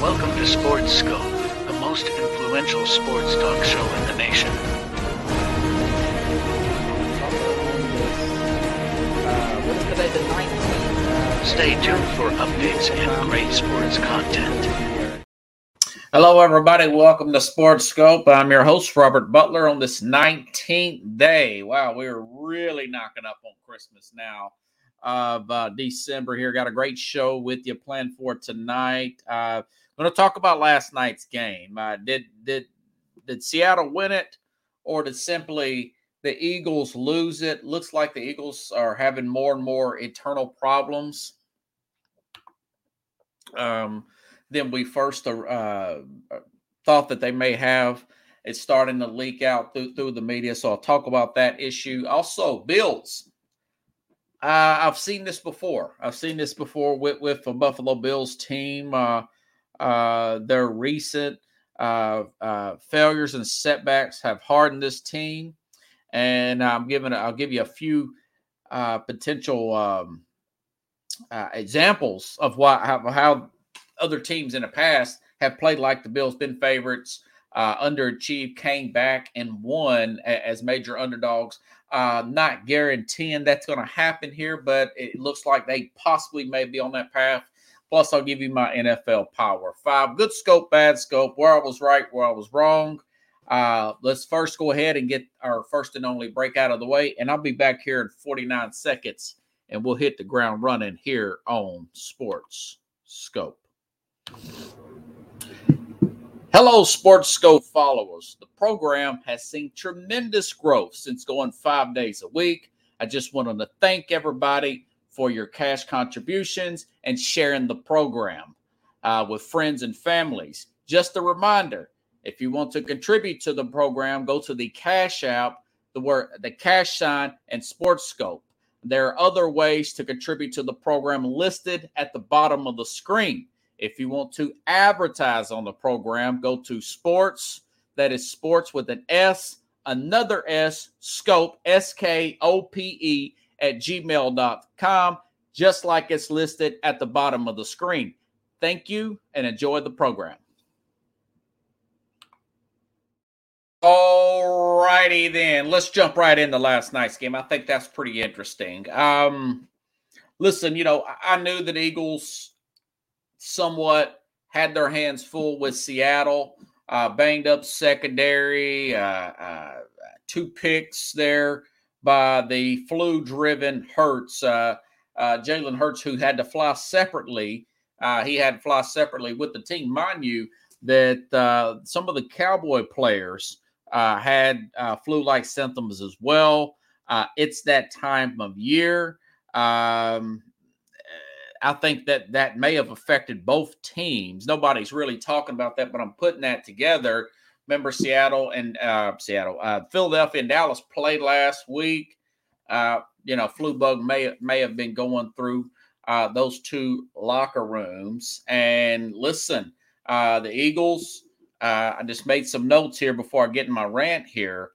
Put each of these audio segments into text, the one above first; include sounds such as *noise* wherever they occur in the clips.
Welcome to Sports Skope, the most influential sports talk show in the nation. Stay tuned for updates and great sports content. Hello, everybody. Welcome to Sports Skope. I'm your host, Robert Butler, on this 19th day. Wow, we're really knocking up on Christmas now of uh, December here. Got a great show with you planned for tonight. Uh, I'm going to talk about last night's game. Uh, did did did Seattle win it, or did simply the Eagles lose it? Looks like the Eagles are having more and more internal problems um, than we first uh, thought that they may have. It's starting to leak out through, through the media, so I'll talk about that issue. Also, Bills. Uh, I've seen this before. I've seen this before with with a Buffalo Bills team. Uh, uh, their recent uh, uh, failures and setbacks have hardened this team, and I'm giving. I'll give you a few uh, potential um, examples of what how, how, other teams in the past have played like the Bills, been favorites, underachieved, came back and won as major underdogs. Uh, not guaranteeing that's going to happen here, but it looks like they possibly may be on that path. Plus, I'll give you my NFL power five. Good Skope, bad Skope, where I was right, where I was wrong. Uh, let's first go ahead and get our first and only break out of the way, and I'll be back here in 49 seconds, and we'll hit the ground running here on Sports Skope. Hello, Sports Skope followers. The program has seen tremendous growth since going five days a week. I just wanted to thank everybody for your cash contributions and sharing the program uh, with friends and families. Just a reminder if you want to contribute to the program, go to the Cash App, the word, the cash sign, and Sports Skope. There are other ways to contribute to the program listed at the bottom of the screen. If you want to advertise on the program, go to sports, that is sports with an S, another S, scope, S K O P E, at gmail.com, just like it's listed at the bottom of the screen. Thank you and enjoy the program. All righty then. Let's jump right into last night's game. I think that's pretty interesting. Um, listen, you know, I knew that Eagles somewhat had their hands full with Seattle. Uh, banged up secondary, uh, uh, two picks there by the flu driven Hurts. Uh, uh, Jalen Hurts, who had to fly separately, uh, he had to fly separately with the team. Mind you, that some of the Cowboy players had flu like symptoms as well. it's that time of year. Um, I think that that may have affected both teams. Nobody's really talking about that, but I'm putting that together. Remember, Seattle and uh, Seattle, uh, Philadelphia and Dallas played last week. Uh, you know, flu bug may may have been going through uh, those two locker rooms. And listen, uh, the Eagles. Uh, I just made some notes here before I get in my rant here.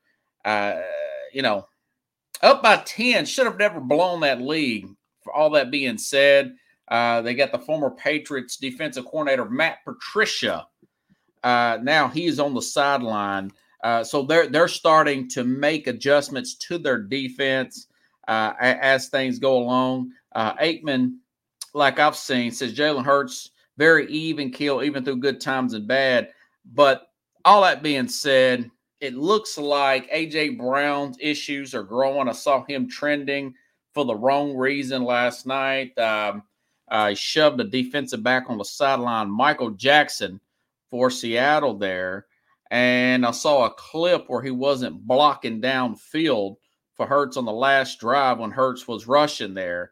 you know, up by ten, should have never blown that lead. For all that being said, uh, they got the former Patriots defensive coordinator Matt Patricia. Uh, now he is on the sideline, uh, so they're they're starting to make adjustments to their defense uh, as things go along. Uh, Aikman, like I've seen, says Jalen Hurts very even kill even through good times and bad. But all that being said, it looks like AJ Brown's issues are growing. I saw him trending for the wrong reason last night. Um, uh, he shoved a defensive back on the sideline, Michael Jackson, for Seattle there. And I saw a clip where he wasn't blocking downfield for Hurts on the last drive when Hurts was rushing there.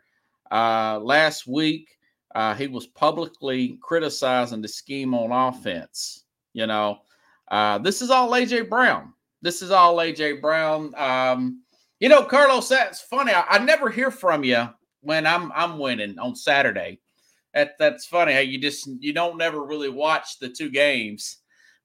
Uh, last week, uh, he was publicly criticizing the scheme on offense. You know, uh, this is all AJ Brown. This is all AJ Brown. Um, you know, Carlos, that's funny. I, I never hear from you when I'm I'm winning on Saturday. That that's funny how you just you don't never really watch the two games,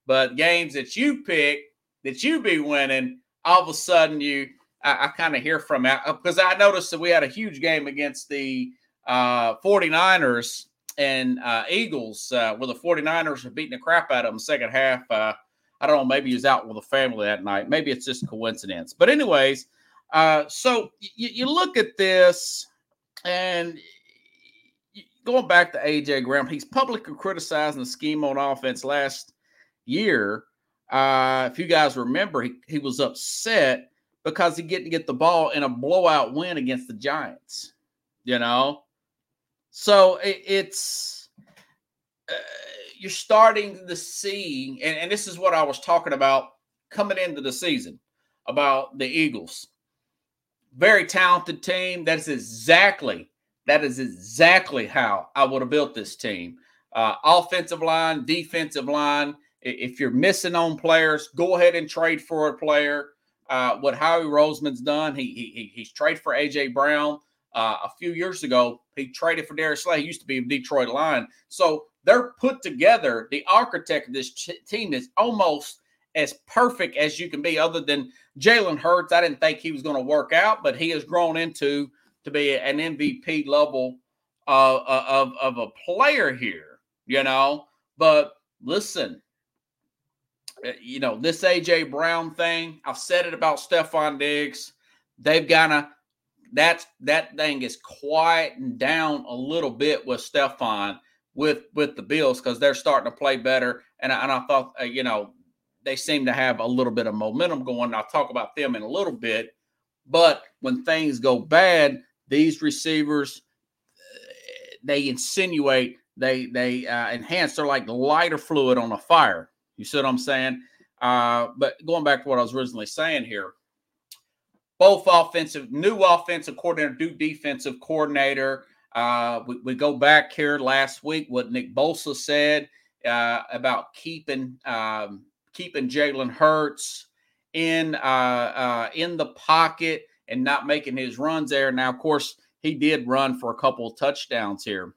but games that you pick that you be winning, all of a sudden you I, I kind of hear from out because I noticed that we had a huge game against the uh, 49ers and uh, Eagles, uh, where the 49ers are beating the crap out of them second half. Uh, I don't know, maybe he's out with a family that night. Maybe it's just coincidence. But, anyways, uh, so you look at this and going back to AJ Brown, he's publicly criticizing the scheme on offense last year. Uh, if you guys remember, he, he was upset because he didn't get the ball in a blowout win against the Giants. You know, so it, it's uh, you're starting to see, and, and this is what I was talking about coming into the season about the Eagles. Very talented team. That's exactly that is exactly how I would have built this team. Uh, offensive line, defensive line. If you're missing on players, go ahead and trade for a player. Uh, what Howie Roseman's done, he, he he's traded for AJ Brown. Uh, a few years ago, he traded for Darius Slay. He used to be a Detroit Lion. So they're put together. The architect of this ch- team is almost as perfect as you can be, other than Jalen Hurts. I didn't think he was going to work out, but he has grown into to be an MVP level uh, uh, of, of a player here, you know. But listen, uh, you know, this AJ Brown thing, I've said it about Stefon Diggs. They've got to that's that thing is quieting down a little bit with Stefon with with the Bills because they're starting to play better. And I, and I thought, uh, you know, they seem to have a little bit of momentum going. I'll talk about them in a little bit. But when things go bad, these receivers uh, they insinuate they they uh, enhance. They're like lighter fluid on a fire. You see what I'm saying? Uh, but going back to what I was originally saying here, both offensive, new offensive coordinator, new defensive coordinator. Uh, we, we, go back here last week what Nick Bosa said uh, about keeping um, keeping Jalen Hurts in uh, uh, in the pocket and not making his runs there. Now, of course, he did run for a couple touchdowns here,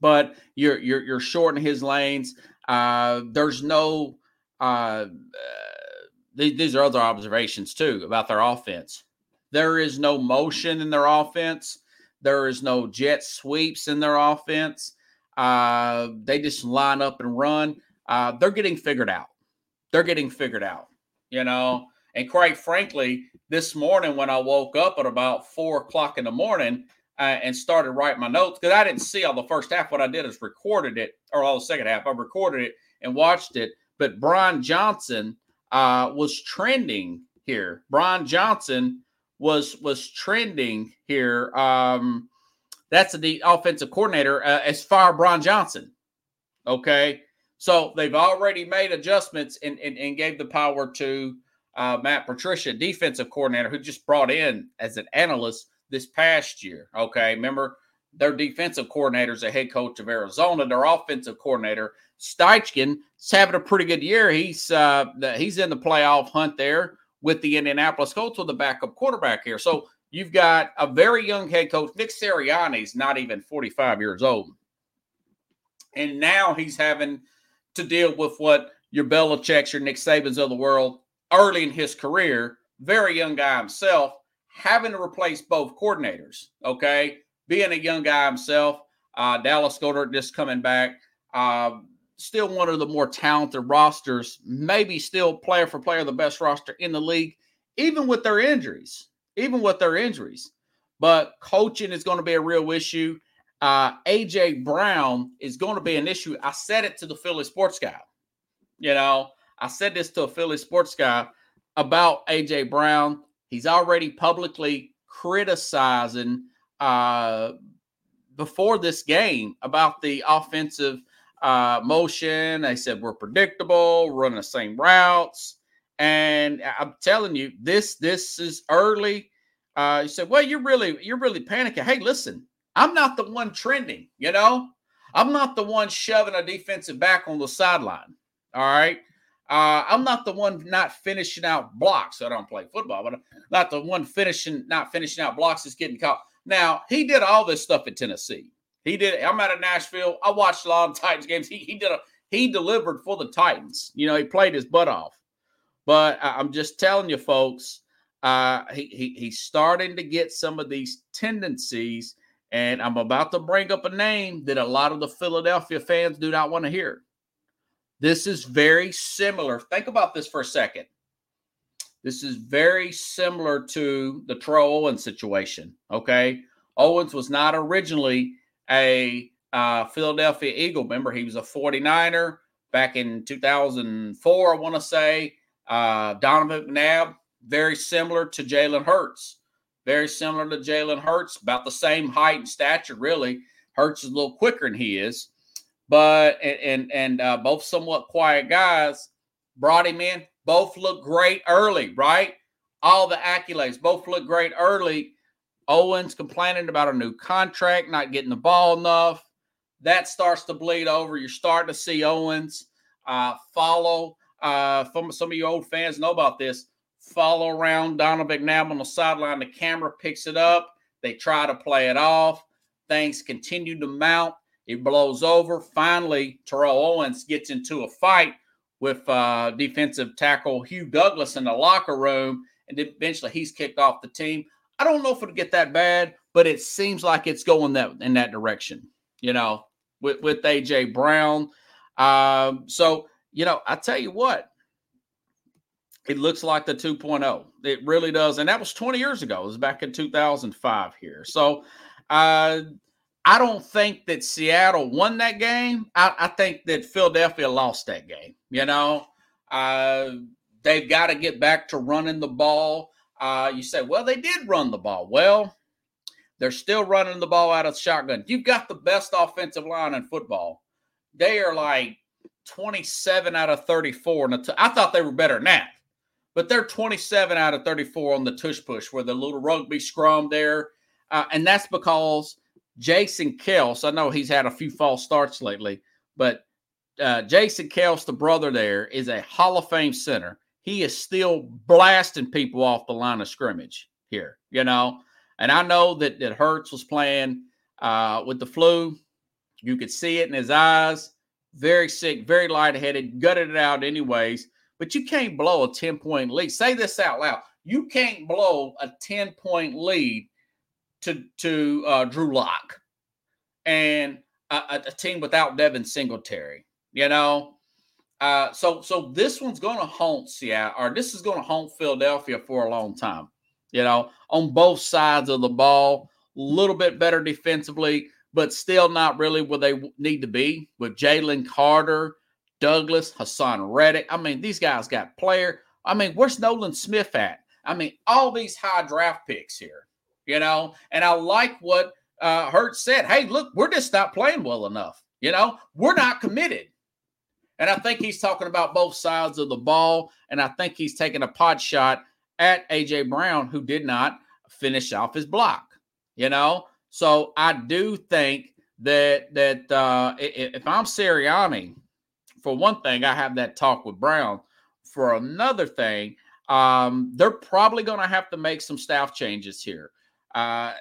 but you're you're, you're his lanes. Uh, there's no uh, these are other observations too about their offense. There is no motion in their offense. There is no jet sweeps in their offense. Uh, they just line up and run. Uh, they're getting figured out. They're getting figured out, you know. And quite frankly, this morning when I woke up at about four o'clock in the morning uh, and started writing my notes, because I didn't see all the first half, what I did is recorded it, or all the second half. I recorded it and watched it. But Brian Johnson uh, was trending here. Brian Johnson was was trending here. Um, that's the offensive coordinator uh, as far Brian Johnson. Okay, so they've already made adjustments and, and, and gave the power to uh, Matt Patricia, defensive coordinator, who just brought in as an analyst this past year. Okay, remember their defensive coordinator is a head coach of Arizona. Their offensive coordinator Steichen is having a pretty good year. He's uh, he's in the playoff hunt there with the Indianapolis Colts with the backup quarterback here. So you've got a very young head coach. Nick Sirianni's not even 45 years old. And now he's having to deal with what your Belichick's, your Nick Sabans of the world early in his career, very young guy himself, having to replace both coordinators. Okay. Being a young guy himself, uh, Dallas Goedert just coming back. Uh, still one of the more talented rosters, maybe still player for player, the best roster in the league, even with their injuries, even with their injuries. But coaching is going to be a real issue. Uh, AJ Brown is going to be an issue. I said it to the Philly sports guy. You know, I said this to a Philly sports guy about AJ Brown. He's already publicly criticizing uh, before this game about the offensive uh, motion. They said we're predictable, running the same routes, and I'm telling you, this this is early. Uh, you said, well, you're really you're really panicking. Hey, listen, I'm not the one trending. You know, I'm not the one shoving a defensive back on the sideline. All right. Uh, I'm not the one not finishing out blocks. I don't play football, but I'm not the one finishing not finishing out blocks is getting caught. Now he did all this stuff at Tennessee. He did. I'm out of Nashville. I watched a lot of *laughs* Titans games. He he did a he delivered for the Titans. You know, he played his butt off. But I'm just telling you, folks, uh, he, he he's starting to get some of these tendencies, And I'm about to bring up a name that a lot of the Philadelphia fans do not want to hear. This is very similar. Think about this for a second. This is very similar to the Terrell Owens situation. Okay. Owens was not originally a uh, Philadelphia Eagle. member, he was a 49er back in 2004, I want to say. Uh, Donovan McNabb, very similar to Jalen Hurts. Very similar to Jalen Hurts, about the same height and stature, really. Hurts is a little quicker than he is, but and and, uh, both somewhat quiet guys. Brought him in. Both look great early, right? All the accolades. Both look great early. Owens complaining about a new contract, not getting the ball enough. That starts to bleed over. You're starting to see Owens uh, follow. Uh, some of your old fans know about this follow around Donald McNabb on the sideline. The camera picks it up. They try to play it off. Things continue to mount. It blows over. Finally, Terrell Owens gets into a fight with uh, defensive tackle Hugh Douglas in the locker room, and eventually he's kicked off the team. I don't know if it'll get that bad, but it seems like it's going that in that direction. You know, with with AJ Brown. Um, so you know, I tell you what, it looks like the 2.0. It really does. And that was 20 years ago. It was back in 2005 here. So uh, I don't think that Seattle won that game. I, I think that Philadelphia lost that game. You know, uh, they've got to get back to running the ball. Uh, you say, well, they did run the ball. Well, they're still running the ball out of shotgun. You've got the best offensive line in football. They are like 27 out of 34. And I thought they were better than that but they're 27 out of 34 on the tush push where the little rugby scrum there. Uh, and that's because Jason Kelce, I know he's had a few false starts lately, but uh, Jason Kelce, the brother there, is a Hall of Fame center. He is still blasting people off the line of scrimmage here, you know. And I know that, that Hurts was playing uh, with the flu. You could see it in his eyes. Very sick, very lightheaded, gutted it out anyways but you can't blow a 10 point lead. Say this out loud. You can't blow a 10 point lead to to uh, Drew Lock and a, a, team without Devin Singletary. You know, uh, so so this one's going to haunt Seattle, or this is going to haunt Philadelphia for a long time. You know, on both sides of the ball, a little bit better defensively, but still not really where they need to be with Jalen Carter Douglas, Haason Reddick. I mean, these guys got player. I mean, where's Nolan Smith at? I mean, all these high draft picks here, you know. And I like what uh, Hurts said. Hey, look, we're just not playing well enough. You know, we're not committed. And I think he's talking about both sides of the ball. And I think he's taking a pot shot at AJ Brown, who did not finish off his block. You know, so I do think that that uh, if I'm Sirianni, for one thing, I have that talk with Brown. For another thing, um, they're probably going to have to make some staff changes here. Uh,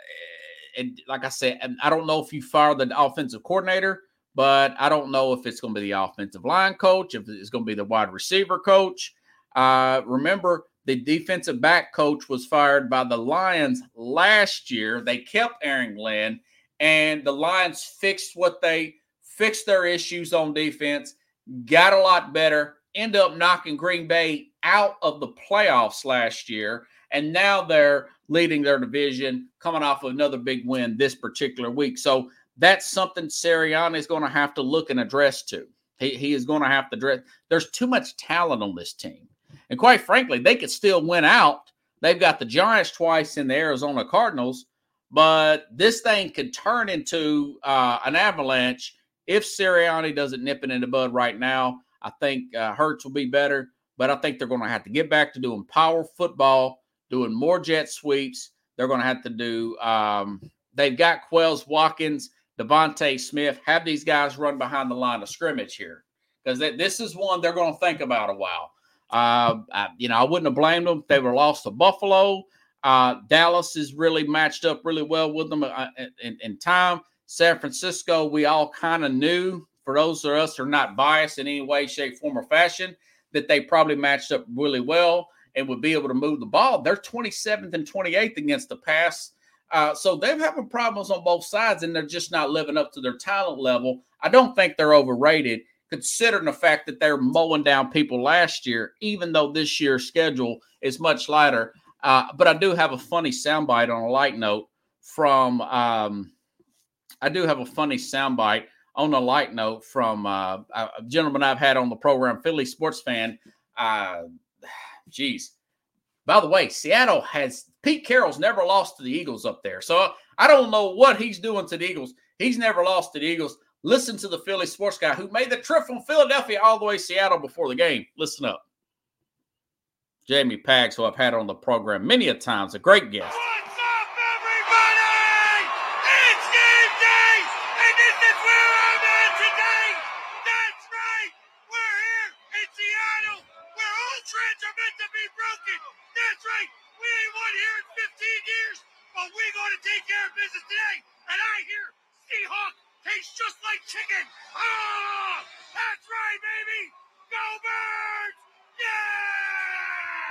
and like I said, I don't know if you fire the offensive coordinator, but I don't know if it's going to be the offensive line coach, if it's going to be the wide receiver coach. Uh, remember, the defensive back coach was fired by the Lions last year. They kept Aaron Glenn, and the Lions fixed what they fixed their issues on defense got a lot better, end up knocking Green Bay out of the playoffs last year, and now they're leading their division, coming off of another big win this particular week. So that's something Sirianni is going to have to look and address to. He, he is going to have to address. There's too much talent on this team, and quite frankly, they could still win out. They've got the Giants twice in the Arizona Cardinals, but this thing could turn into uh, an avalanche if Sirianni doesn't nip it in the bud right now, I think uh, Hurts will be better. But I think they're going to have to get back to doing power football, doing more jet sweeps. They're going to have to do. Um, they've got Quez Watkins, DeVonta Smith. Have these guys run behind the line of scrimmage here because this is one they're going to think about a while. Uh, I, you know, I wouldn't have blamed them if they were lost to Buffalo. Uh, Dallas is really matched up really well with them uh, in, in time. San Francisco, we all kind of knew, for those of us who are not biased in any way, shape, form, or fashion, that they probably matched up really well and would be able to move the ball. They're 27th and 28th against the pass Uh, so they're having problems on both sides, and they're just not living up to their talent level. I don't think they're overrated, considering the fact that they're mowing down people last year, even though this year's schedule is much lighter. Uh, but I do have a funny soundbite on a light note from. Um, I do have a funny soundbite on a light note from uh, a gentleman I've had on the program, Philly sports fan. Uh, *sighs* geez. By the way, Seattle has Pete Carroll's never lost to the Eagles up there. So I don't know what he's doing to the Eagles. He's never lost to the Eagles. Listen to the Philly sports guy who made the trip from Philadelphia all the way to Seattle before the game. Listen up. Jamie Pags, who I've had on the program many a times, a great guest.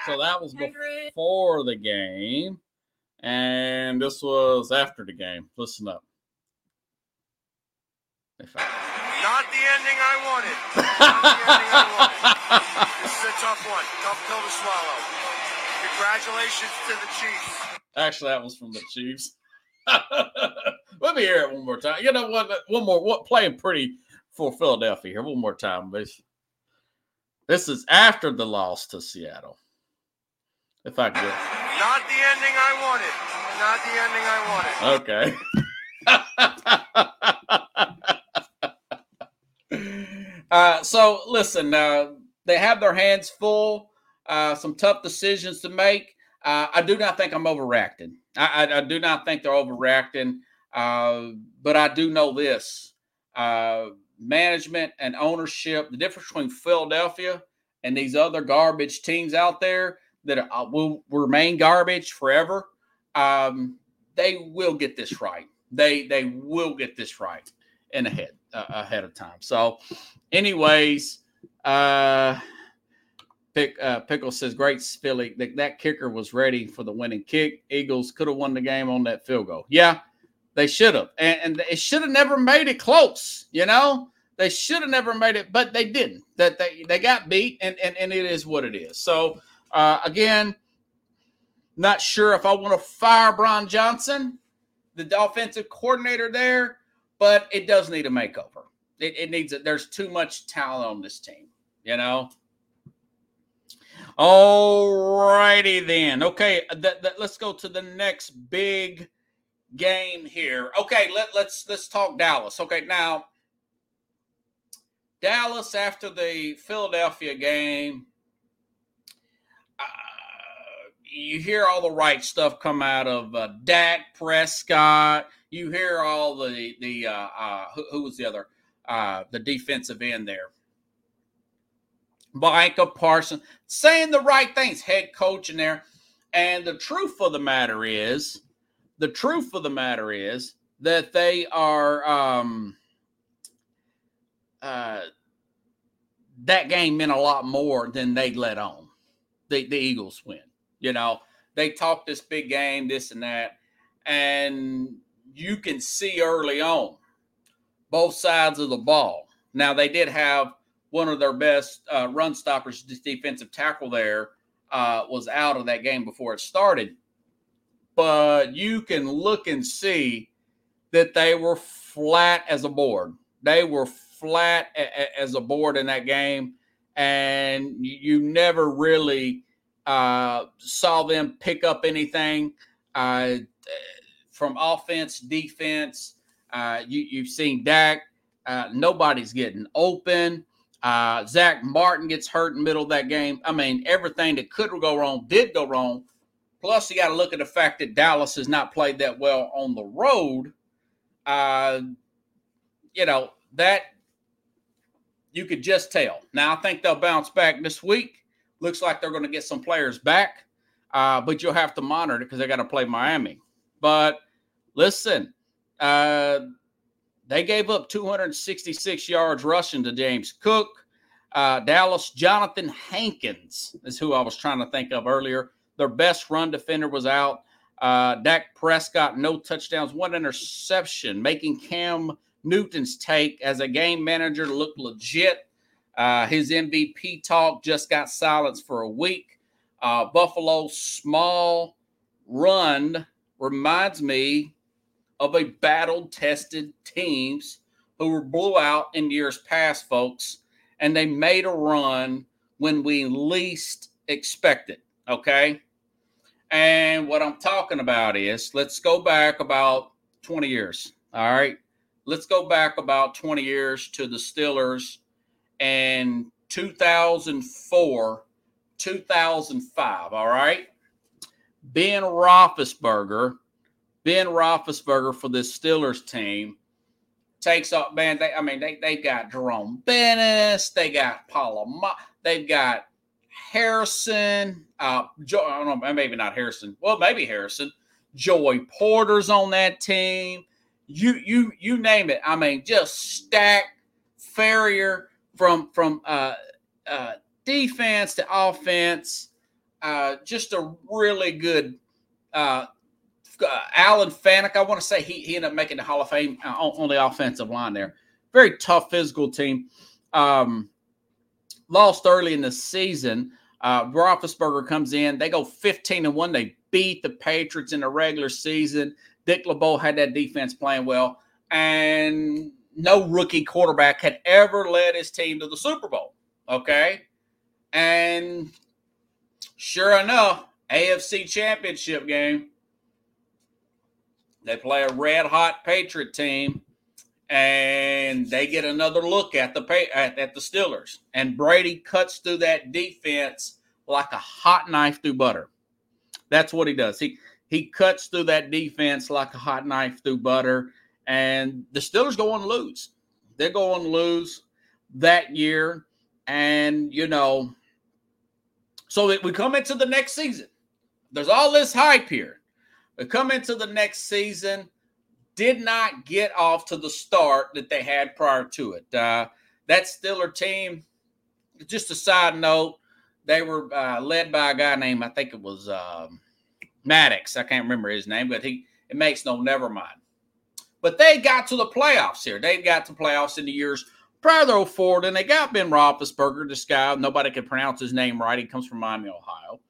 So that was before the game. And this was after the game. Listen up. Not the ending I wanted. *laughs* Not the ending I wanted. This is a tough one. Tough pill to swallow. Congratulations to the Chiefs. Actually, that was from the Chiefs. *laughs* Let me hear it one more time. You know what? One more. What playing pretty for Philadelphia here? One more time, please. This is after the loss to Seattle. If I could. *laughs* Not the ending I wanted. Not the ending I wanted. Okay. *laughs* uh, so listen, uh, they have their hands full. Uh, some tough decisions to make. Uh, I do not think I'm overreacting. I, I, I do not think they're overreacting. Uh, but I do know this: uh, management and ownership. The difference between Philadelphia and these other garbage teams out there that will remain garbage forever, um, they will get this right. They they will get this right in ahead uh, ahead of time. So, anyways, uh, Pick, uh, Pickle says, "Great Philly. That, that kicker was ready for the winning kick. Eagles could have won the game on that field goal. Yeah, they should have, and, and it should have never made it close. You know, they should have never made it, but they didn't. That they they got beat, and and, and it is what it is. So uh, again, not sure if I want to fire Brian Johnson, the offensive coordinator there, but it does need a makeover. It, it needs it. There's too much talent on this team, you know. All righty then. Okay, th- th- let's go to the next big game here. Okay, let, let's let's talk Dallas. Okay, now Dallas after the Philadelphia game you hear all the right stuff come out of uh, Dak Prescott. You hear all the the uh, uh, who, who, was the other uh, the defensive end there, Micah Parsons saying the right things, head coach in there. And the truth of the matter is, the truth of the matter is that they are um, uh, that game meant a lot more than they let on. The the Eagles win. You know, they talk this big game, this and that, and you can see early on both sides of the ball. Now they did have one of their best uh, run stoppers, defensive tackle there, uh, was out of that game before it started. But you can look and see that they were flat as a board. They were flat a- a- as a board in that game, and you never really uh, saw them pick up anything uh, from offense, defense. Uh, you, have seen Dak. Uh, nobody's getting open. Uh, Zach Martin gets hurt in the middle of that game. I mean, everything that could go wrong did go wrong. Plus, you got to look at the fact that Dallas has not played that well on the road. You know, that you could just tell. Now, I think they'll bounce back this week. Looks like they're going to get some players back, uh, but you'll have to monitor it because they got to play Miami. But listen, uh, they gave up 266 yards rushing to James Cook. Uh, Dallas, Johnathan Hankins is who I was trying to think of earlier. Their best run defender was out. Uh, Dak Prescott, no touchdowns, one interception, making Cam Newton's take as a game manager look legit. Uh, his MVP talk just got silenced for a week. Uh, Buffalo's small run reminds me of a battle tested teams who were blew out in years past, folks, and they made a run when we least expected. Okay. And what I'm talking about is let's go back about 20 years. All right. Let's go back about 20 years to the Steelers and 2004, 2005. All right. Ben Roethlisberger, Ben Roethlisberger for this Steelers team takes up, man. They, I mean, they, they got Jerome Bettis, they got Paula, they've got Harrison, uh, jo- I don't know, maybe not Harrison. Well, maybe Harrison. Joey Porter's on that team. You you you name it. I mean, just stack Farrior from from uh, uh, defense to offense. Uh, just a really good uh, uh, Alan Faneca. I want to say he, he ended up making the Hall of Fame uh, on, on, the offensive line there. Very tough physical team. Um, lost early in the season. Uh, Roethlisberger comes in. They go 15 and one. They beat the Patriots in the regular season. Dick LeBeau had that defense playing well, and no rookie quarterback had ever led his team to the Super Bowl. Okay, and sure enough, AFC Championship game. They play a red hot Patriot team and they get another look at the at, at the Steelers. And Brady cuts through that defense like a hot knife through butter. That's what he does. He he cuts through that defense like a hot knife through butter. And the Steelers go on to lose. They're going to lose that year. And you know, so we come into the next season. There's all this hype here. We come into the next season did not get off to the start that they had prior to it. Uh, that Steeler team, just a side note, they were uh, led by a guy named I think it was um, Maddox. I can't remember his name, but he it makes no never mind. But they got to the playoffs here. They've got to playoffs in the years prior to 04, and they got Ben Roethlisberger, this guy nobody can pronounce his name right. He comes from Miami, Ohio.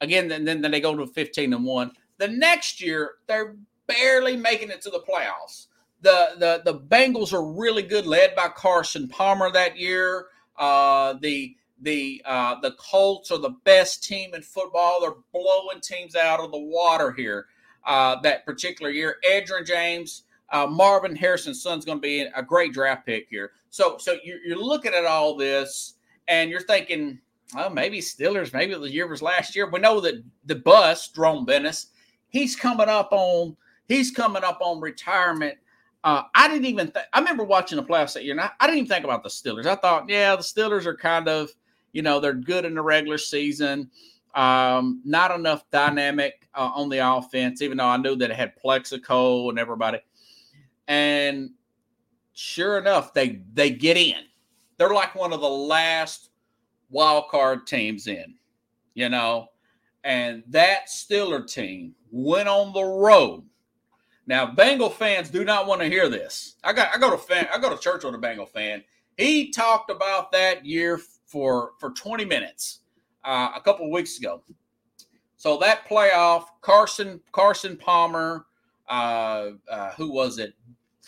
Again, then, then they go to 15 and one. The next year, they're barely making it to the playoffs. The the the Bengals are really good, led by Carson Palmer that year. Uh, the the uh, the Colts are the best team in football. They're blowing teams out of the water here uh, that particular year. Edgerrin James, uh, Marvin Harrison's son's going to be a great draft pick here. So so you're, you're looking at all this and you're thinking, oh, maybe Steelers, maybe the year was last year. We know that the bus, Jerome Bettis, he's coming up on He's coming up on retirement. Uh, I didn't even. Th- I remember watching the playoffs that year, and I, I, didn't even think about the Steelers. I thought, yeah, the Steelers are kind of, you know, they're good in the regular season. Um, not enough dynamic uh, on the offense, even though I knew that it had Plaxico and everybody. And sure enough, they they get in. They're like one of the last wild card teams in, you know. And that Steeler team went on the road now, Bengal fans do not want to hear this. I got I go to fan I go to church with a Bengal fan. He talked about that year for for 20 minutes uh, a couple weeks ago. So that playoff, Carson Carson Palmer, uh, uh, who was it?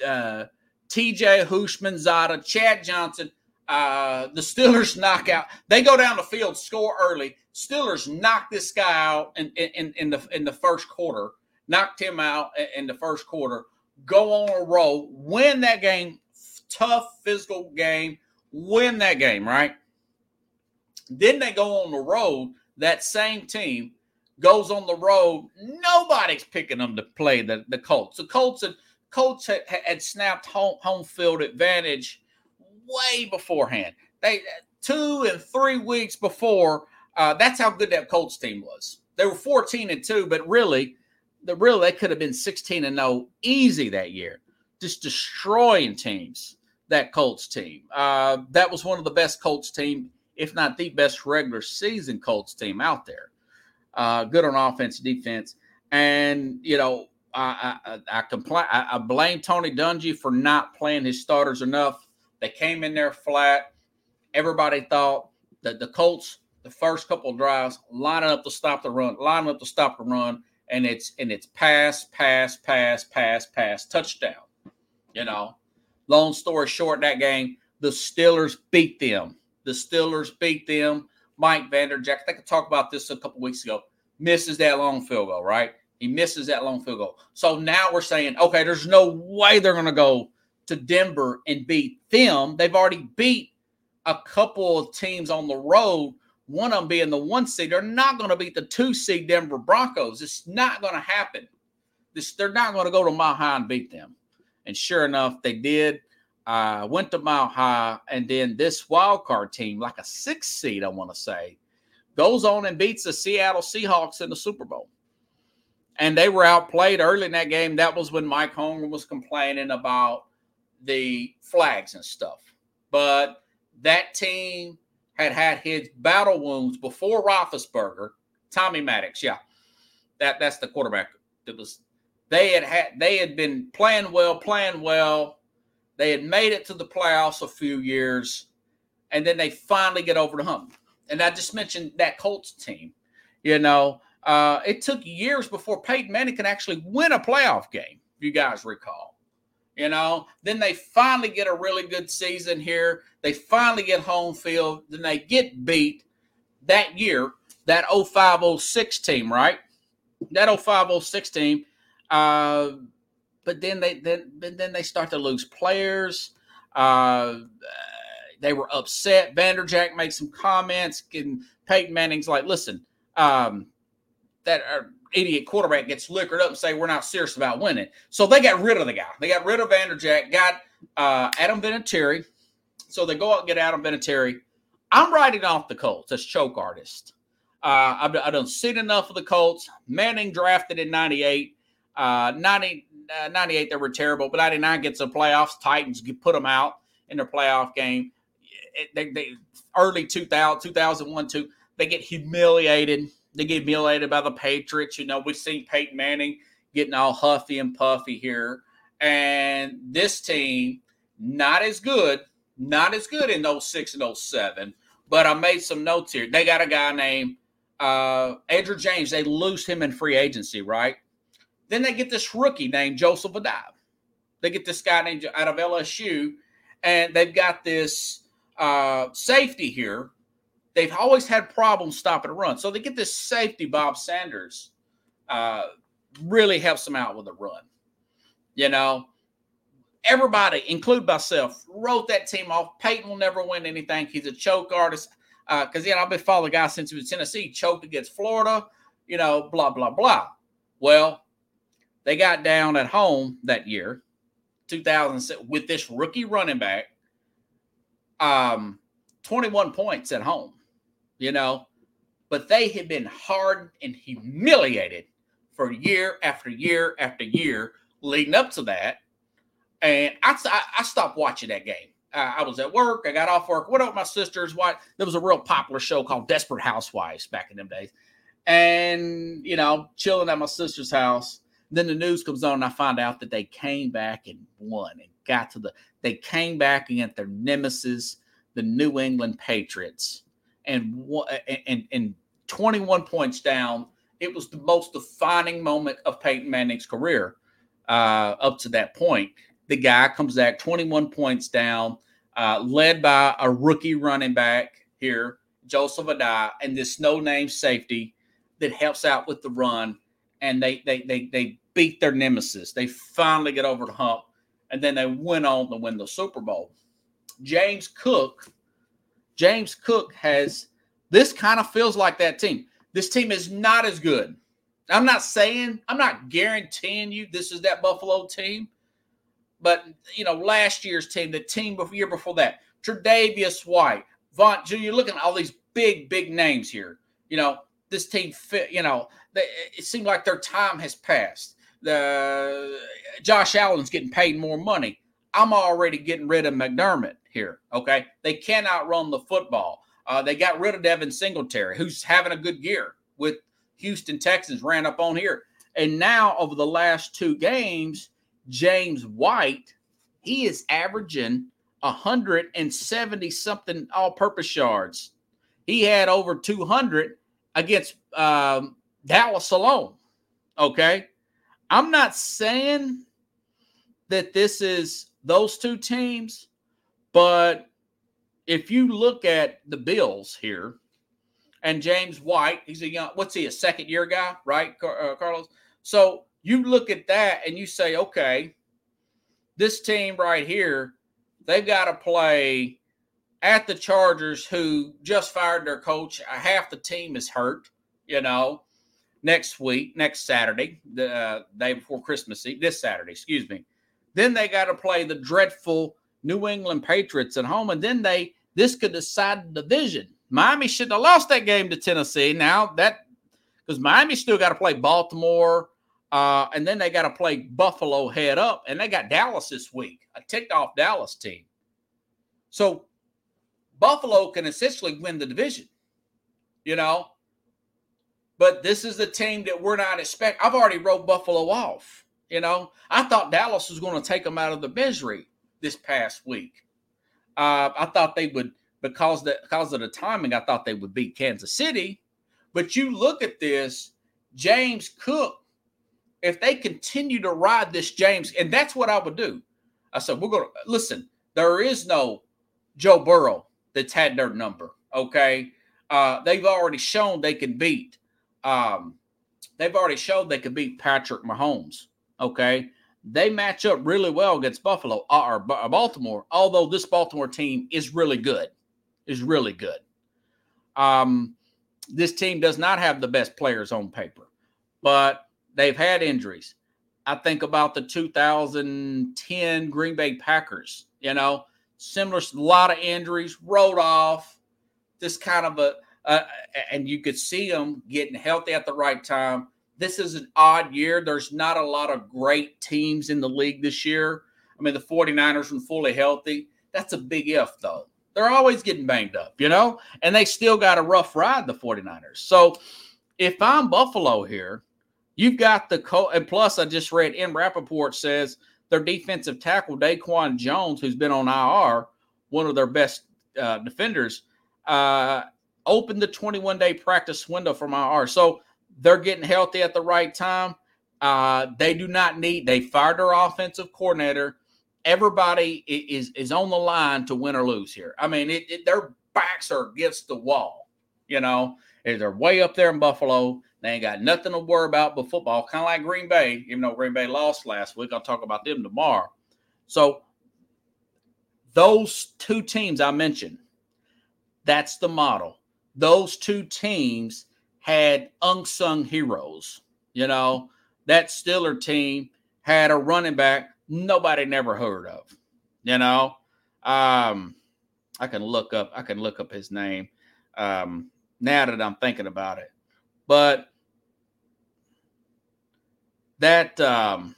Uh, T.J. Houshmandzadeh, Chad Johnson. Uh, the Steelers knock out. They go down the field, score early. Steelers knock this guy out in, in, in the in the first quarter knocked him out in the first quarter, go on a roll, win that game, tough physical game, win that game, right? Then they go on the road. That same team goes on the road. Nobody's picking them to play the, the Colts. The Colts had Colts had, had snapped home, home field advantage way beforehand. They two and three weeks before. Uh, that's how good that Colts team was. They were 14 and two, but really the really they could have been 16 and 0 easy that year, just destroying teams. That Colts team. Uh, that was one of the best Colts team, if not the best regular season Colts team out there. Uh, good on offense, defense, And you know, I I, I complain. I, I blame Tony Dungy for not playing his starters enough. They came in there flat. Everybody thought that the Colts, the first couple drives, lining up to stop the run, lining up to stop the run, and it's and it's pass, pass, pass, pass, pass, touchdown. You know, long story short, that game, the Steelers beat them. The Steelers beat them. Mike Vanderjagt, I think I talked about this a couple weeks ago, misses that long field goal, right? He misses that long field goal. So now we're saying, okay, there's no way they're going to go to Denver and beat them. They've already beat a couple of teams on the road, one of them being the one seed. They're not going to beat the two seed Denver Broncos. It's not going to happen. This, they're not going to go to Mile High and beat them. And sure enough, they did. Uh, went to Mile High, and then this wild card team, like a six seed, I want to say, goes on and beats the Seattle Seahawks in the Super Bowl. And they were outplayed early in that game. That was when Mike Holmgren was complaining about the flags and stuff. But that team had had his battle wounds before Roethlisberger, Tommy Maddox. Yeah, that that's the quarterback. It was they had had they had been playing well, playing well. They had made it to the playoffs a few years, and then they finally get over the hump. And I just mentioned that Colts team. You know, uh, it took years before Peyton Manning can actually win a playoff game. If you guys recall, you know, then they finally get a really good season here. They finally get home field. Then they get beat that year. That 0506 team, right? That 0506 team. Uh, but then they then then they start to lose players. Uh, they were upset. Vanderjagt made some comments, and Peyton Manning's like, "Listen, um, that uh, idiot quarterback gets liquored up and say we're not serious about winning." So they got rid of the guy. They got rid of Vanderjagt. Got uh, Adam Vinatieri. So they go out and get Adam Vinatieri. I'm writing off the Colts as choke artist. Uh, I've, I've done seen enough of the Colts. Manning drafted in '98. Uh, 90, uh, 98, they were terrible, but 99 gets the playoffs. Titans put them out in their playoff game. They, they early 2000, 2001, 2, they get humiliated. They get humiliated by the Patriots. You know, we've seen Peyton Manning getting all huffy and puffy here. And this team, not as good, not as good in 06 and 07. But I made some notes here. They got a guy named uh, Andrew James. They lose him in free agency, right? Then they get this rookie named Joseph Addai. They get this guy named out of LSU, and they've got this uh, safety here. They've always had problems stopping a run. So they get this safety, Bob Sanders, uh, really helps them out with a run. You know, everybody, include myself, wrote that team off. Peyton will never win anything. He's a choke artist. Because, uh, you know, I've been following the guy since he was Tennessee, choked against Florida, you know, blah, blah, blah. Well, they got down at home that year, 2006, with this rookie running back, um, 21 points at home, you know, but they had been hard and humiliated for year after year after year leading up to that. And I, I, stopped watching that game. Uh, I was at work. I got off work. Went up my sisters. What there was a real popular show called Desperate Housewives back in them days, and you know, chilling at my sister's house. Then the news comes on, and I find out that they came back and won and got to the. They came back against their nemesis, the New England Patriots, and and and 21 points down. It was the most defining moment of Peyton Manning's career uh, up to that point. The guy comes back 21 points down, uh, led by a rookie running back here, Joseph Addai, and this no name safety that helps out with the run. And they they they they beat their nemesis. They finally get over the hump, and then they went on to win the Super Bowl. James Cook, James Cook has this kind of feels like that team. This team is not as good. I'm not saying, I'm not guaranteeing you this is that Buffalo team, but you know, last year's team, the team before year before that, Tre'Davious White, Von, you're looking at all these big, big names here. You know, this team fit, you know, they, it seemed like their time has passed the Josh Allen's getting paid more money. I'm already getting rid of McDermott here. Okay, they cannot run the football. Uh, they got rid of Devin Singletary, who's having a good year with Houston Texans. Ran up on here, And now over the last two games, James White, he is averaging 170 something all purpose yards. He had over 200 against um, Dallas alone. Okay. I'm not saying that this is those two teams, but if you look at the Bills here and James White, he's a young, what's he, a second year guy, right, uh, Carlos? So you look at that and you say, okay, this team right here, they've got to play at the Chargers, who just fired their coach. Half the team is hurt, you know. Next week, next Saturday, the uh, day before Christmas Eve, this Saturday, excuse me. Then they got to play the dreadful New England Patriots at home, and then they this could decide the division. Miami should have lost that game to Tennessee. Now that because Miami still got to play Baltimore, uh, and then they got to play Buffalo head up, and they got Dallas this week, a ticked off Dallas team. So Buffalo can essentially win the division, you know. But this is the team that we're not expecting. I've already wrote Buffalo off. You know, I thought Dallas was going to take them out of the misery this past week. Uh, I thought they would because the because of the timing. I thought they would beat Kansas City. But you look at this, James Cook if they continue to ride this James, and that's what I would do. I said, we're going to listen, there is no Joe Burrow that's had their number. Okay. Uh, they've already shown they can beat, um, they've already shown they can beat Patrick Mahomes. Okay. They match up really well against Buffalo uh, or Baltimore, although this Baltimore team is really good, is really good. Um, this team does not have the best players on paper, but they've had injuries. I think about the 2010 Green Bay Packers, you know, similar, a lot of injuries, rolled off, this kind of a, uh, and you could see them getting healthy at the right time. This is an odd year. There's not a lot of great teams in the league this year. I mean, the 49ers were fully healthy. That's a big if, though. They're always getting banged up, you know, and they still got a rough ride, the 49ers. So if I'm Buffalo here, You've got the co and plus I just read in Rapoport says their defensive tackle Daquan Jones, who's been on IR, one of their best uh, defenders, uh, opened the 21 day practice window from IR. So they're getting healthy at the right time. Uh, they do not need. They fired their offensive coordinator. Everybody is is on the line to win or lose here. I mean, it, it, their backs are against the wall. You know, they're way up there in Buffalo. They ain't got nothing to worry about but football, kind of like Green Bay, even though Green Bay lost last week. I'll talk about them tomorrow. So, those two teams I mentioned, that's the model. Those two teams had unsung heroes. You know, that Stiller team had a running back nobody never heard of. You know, um, I can look up. I can look up his name um, now that I'm thinking about it. But that um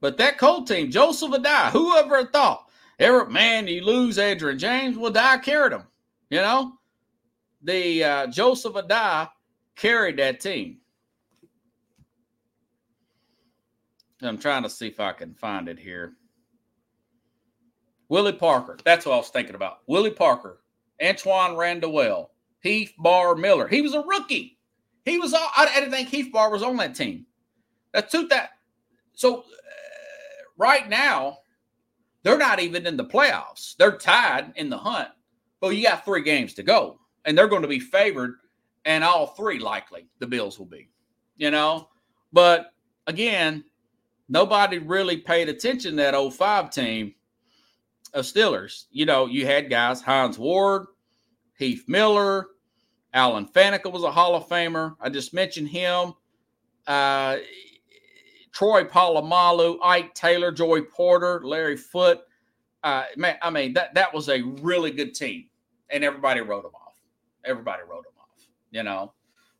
but that Colt team, Joseph Addai, whoever thought, ever man, you lose Edgerrin James, well, die carried him. You know, the uh, Joseph Addai carried that team. I'm trying to see if I can find it here. Willie Parker. That's what I was thinking about. Willie Parker, Antwaan Randle, Heath Bar Miller. He was a rookie. He was all, I didn't think Heath Bar was on that team. That's two that. So uh, right now, they're not even in the playoffs. They're tied in the hunt. But you got three games to go, and they're going to be favored, and all three likely the Bills will be. You know, but again, nobody really paid attention to that 05 team of Steelers. You know, you had guys Hines Ward, Heath Miller, Alan Faneca was a Hall of Famer. I just mentioned him. Uh, Troy Polamalu, Ike Taylor, Joey Porter, Larry Foote. Uh, man, I mean that that was a really good team, and everybody wrote them off. Everybody wrote them. You know,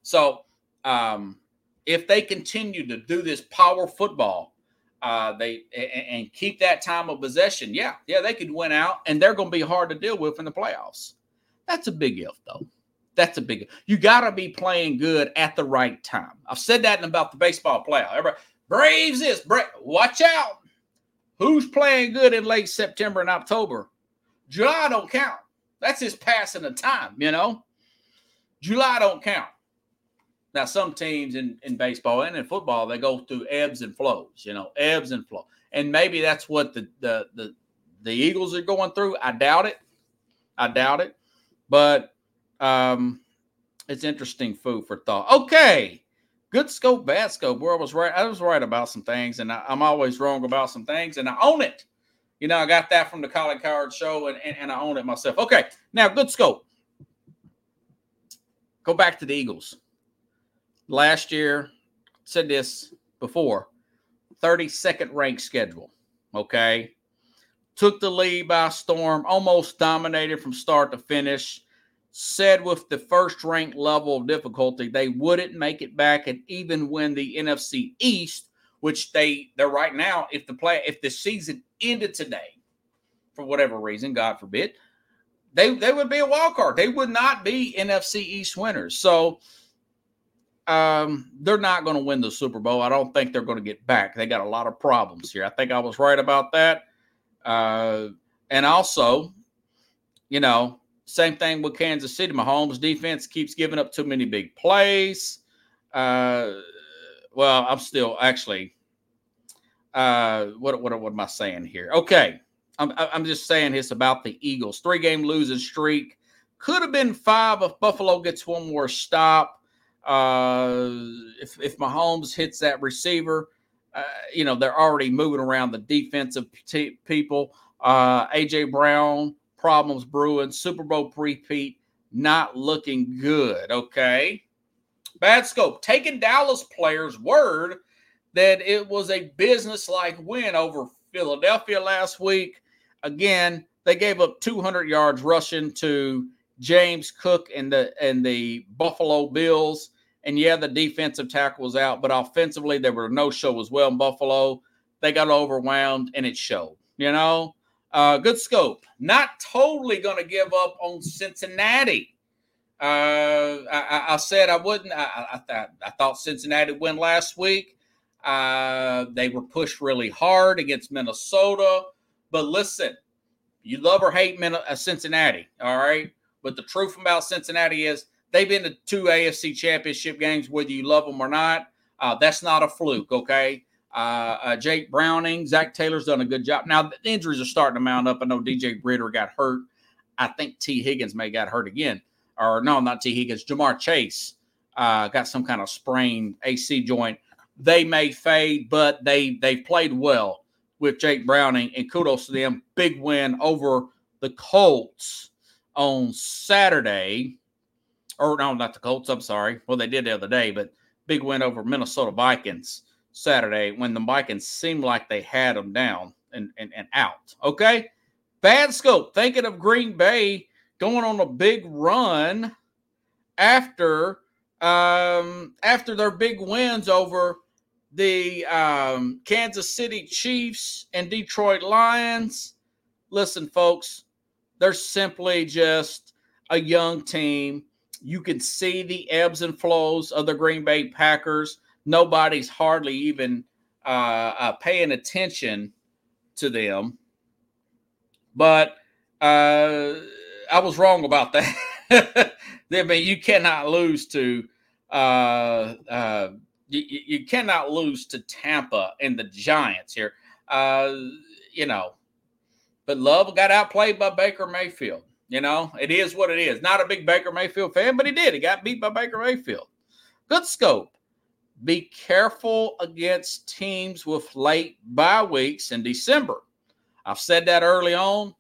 so um, if they continue to do this power football, uh, they and, and keep that time of possession, yeah, yeah, they could win out, and they're going to be hard to deal with in the playoffs. That's a big if, though. That's a big. You got to be playing good at the right time. I've said that in about the baseball playoff. Everybody, Braves is Bra- watch out. Who's playing good in late September and October? July don't count. That's just passing the time, you know. July don't count. Now, some teams in, in baseball and in football, they go through ebbs and flows, you know, ebbs and flow. And maybe that's what the the the, the Eagles are going through. I doubt it. I doubt it. But um it's interesting food for thought. Okay. Good scope, bad scope. Where I was right, I was right about some things, and I, I'm always wrong about some things, and I own it. You know, I got that from the Colin Cowherd show, and, and, and I own it myself. Okay, now good scope. Go back to the Eagles. Last year, said this before 32nd ranked schedule. Okay. Took the lead by storm, almost dominated from start to finish. Said with the first ranked level of difficulty, they wouldn't make it back and even win the NFC East, which they they're right now. If the play if the season ended today, for whatever reason, God forbid, they they would be a wild card. They would not be NFC East winners. So um, they're not going to win the Super Bowl. I don't think they're going to get back. They got a lot of problems here. I think I was right about that. Uh, and also, you know, same thing with Kansas City. Mahomes' defense keeps giving up too many big plays. Uh, well, I'm still actually. Uh, what what what am I saying here? Okay, I'm I'm just saying this about the Eagles. Three game losing streak could have been five if Buffalo gets one more stop. Uh, if if Mahomes hits that receiver, uh, you know they're already moving around the defensive t- people. Uh, AJ Brown problems brewing. Super Bowl repeat not looking good. Okay, bad scope. Taking Dallas players' word that it was a business-like win over Philadelphia last week. Again, they gave up 200 yards rushing to James Cook and the and the Buffalo Bills. And yeah, the defensive tackle was out, but offensively there were no show as well in Buffalo. They got overwhelmed and it showed. You know, uh, good scope. Not totally going to give up on Cincinnati. Uh, I, I, said I wouldn't. I, I, thought I thought Cincinnati win last week. Uh, they were pushed really hard against Minnesota. But listen, you love or hate uh, Cincinnati, all right? But the truth about Cincinnati is they've been to two AFC championship games, whether you love them or not. Uh, that's not a fluke, okay? Uh, uh, Jake Browning, Zac Taylor's done a good job. Now, the injuries are starting to mount up. I know DJ Reader got hurt. I think Tee Higgins may got hurt again. Or no, not Tee Higgins. Ja'Marr Chase uh, got some kind of sprained AC joint. They may fade, but they they've played well with Jake Browning, and kudos to them. Big win over the Colts on Saturday. Or no, not the Colts. I'm sorry. Well, they did the other day, but big win over Minnesota Vikings Saturday when the Vikings seemed like they had them down and, and, and out. Okay. Bad scope. Thinking of Green Bay going on a big run after um, after their big wins over the um, Kansas City Chiefs and Detroit Lions. Listen, folks, they're simply just a young team. You can see the ebbs and flows of the Green Bay Packers. Nobody's hardly even uh, uh, paying attention to them. But uh, I was wrong about that. *laughs* I mean, you cannot lose to uh, uh, you, you, cannot lose to Tampa and the Giants here. Uh, you know, but Love got outplayed by Baker Mayfield. You know, it is what it is. Not a big Baker Mayfield fan, but he did. He got beat by Baker Mayfield. Good scope. Be careful against teams with late bye weeks in December. I've said that early on.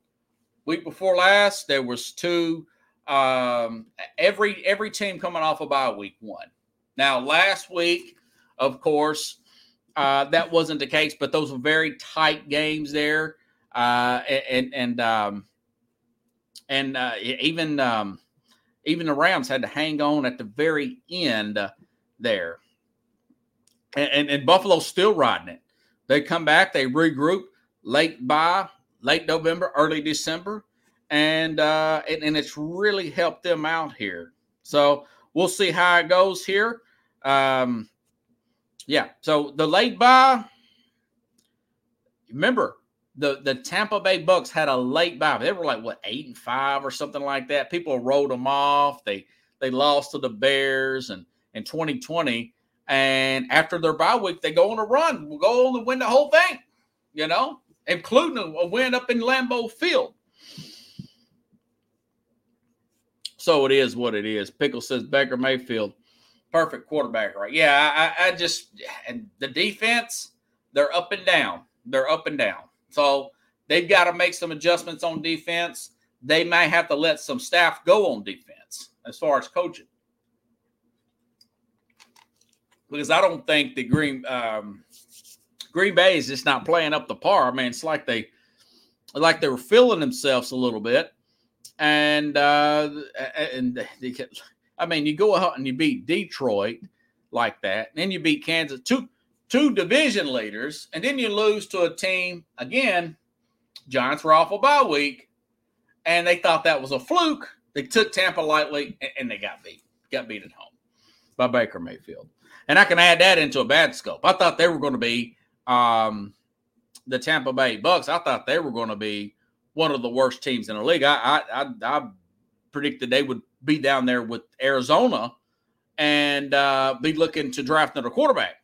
Week before last, there was two. Um, every every team coming off a bye week one. Now, last week, of course, uh, that wasn't the case, but those were very tight games there uh, and and um, and uh, even um, even the Rams had to hang on at the very end there, and, and, and Buffalo's still riding it. They come back, they regroup late by late November, early December, and uh, and, and it's really helped them out here. So we'll see how it goes here. Um, yeah. So the late bye. Remember, the the Tampa Bay Bucks had a late bye. They were like what eight and five or something like that. People wrote them off. They they lost to the Bears and in 2020. And after their bye week, they go on a run. We'll go on and win the whole thing, you know, including a win up in Lambeau Field. So it is what it is. Pickle says Baker Mayfield, perfect quarterback, right? Yeah, I, I just and the defense, they're up and down. They're up and down. So they've got to make some adjustments on defense. They may have to let some staff go on defense as far as coaching. Because I don't think the Green um, Green Bay is just not playing up the par. I mean, it's like they like they were feeling themselves a little bit, and uh, and they, I mean, you go out and you beat Detroit like that, and then you beat Kansas, two two division leaders, and then you lose to a team again. Giants were off a bye week, and they thought that was a fluke. They took Tampa lightly, and they got beat. Got beat at home by Baker Mayfield. And I can add that into a bad scope. I thought they were going to be um, the Tampa Bay Bucks. I thought they were going to be one of the worst teams in the league. I, I, I, I predicted they would be down there with Arizona and uh, be looking to draft another quarterback.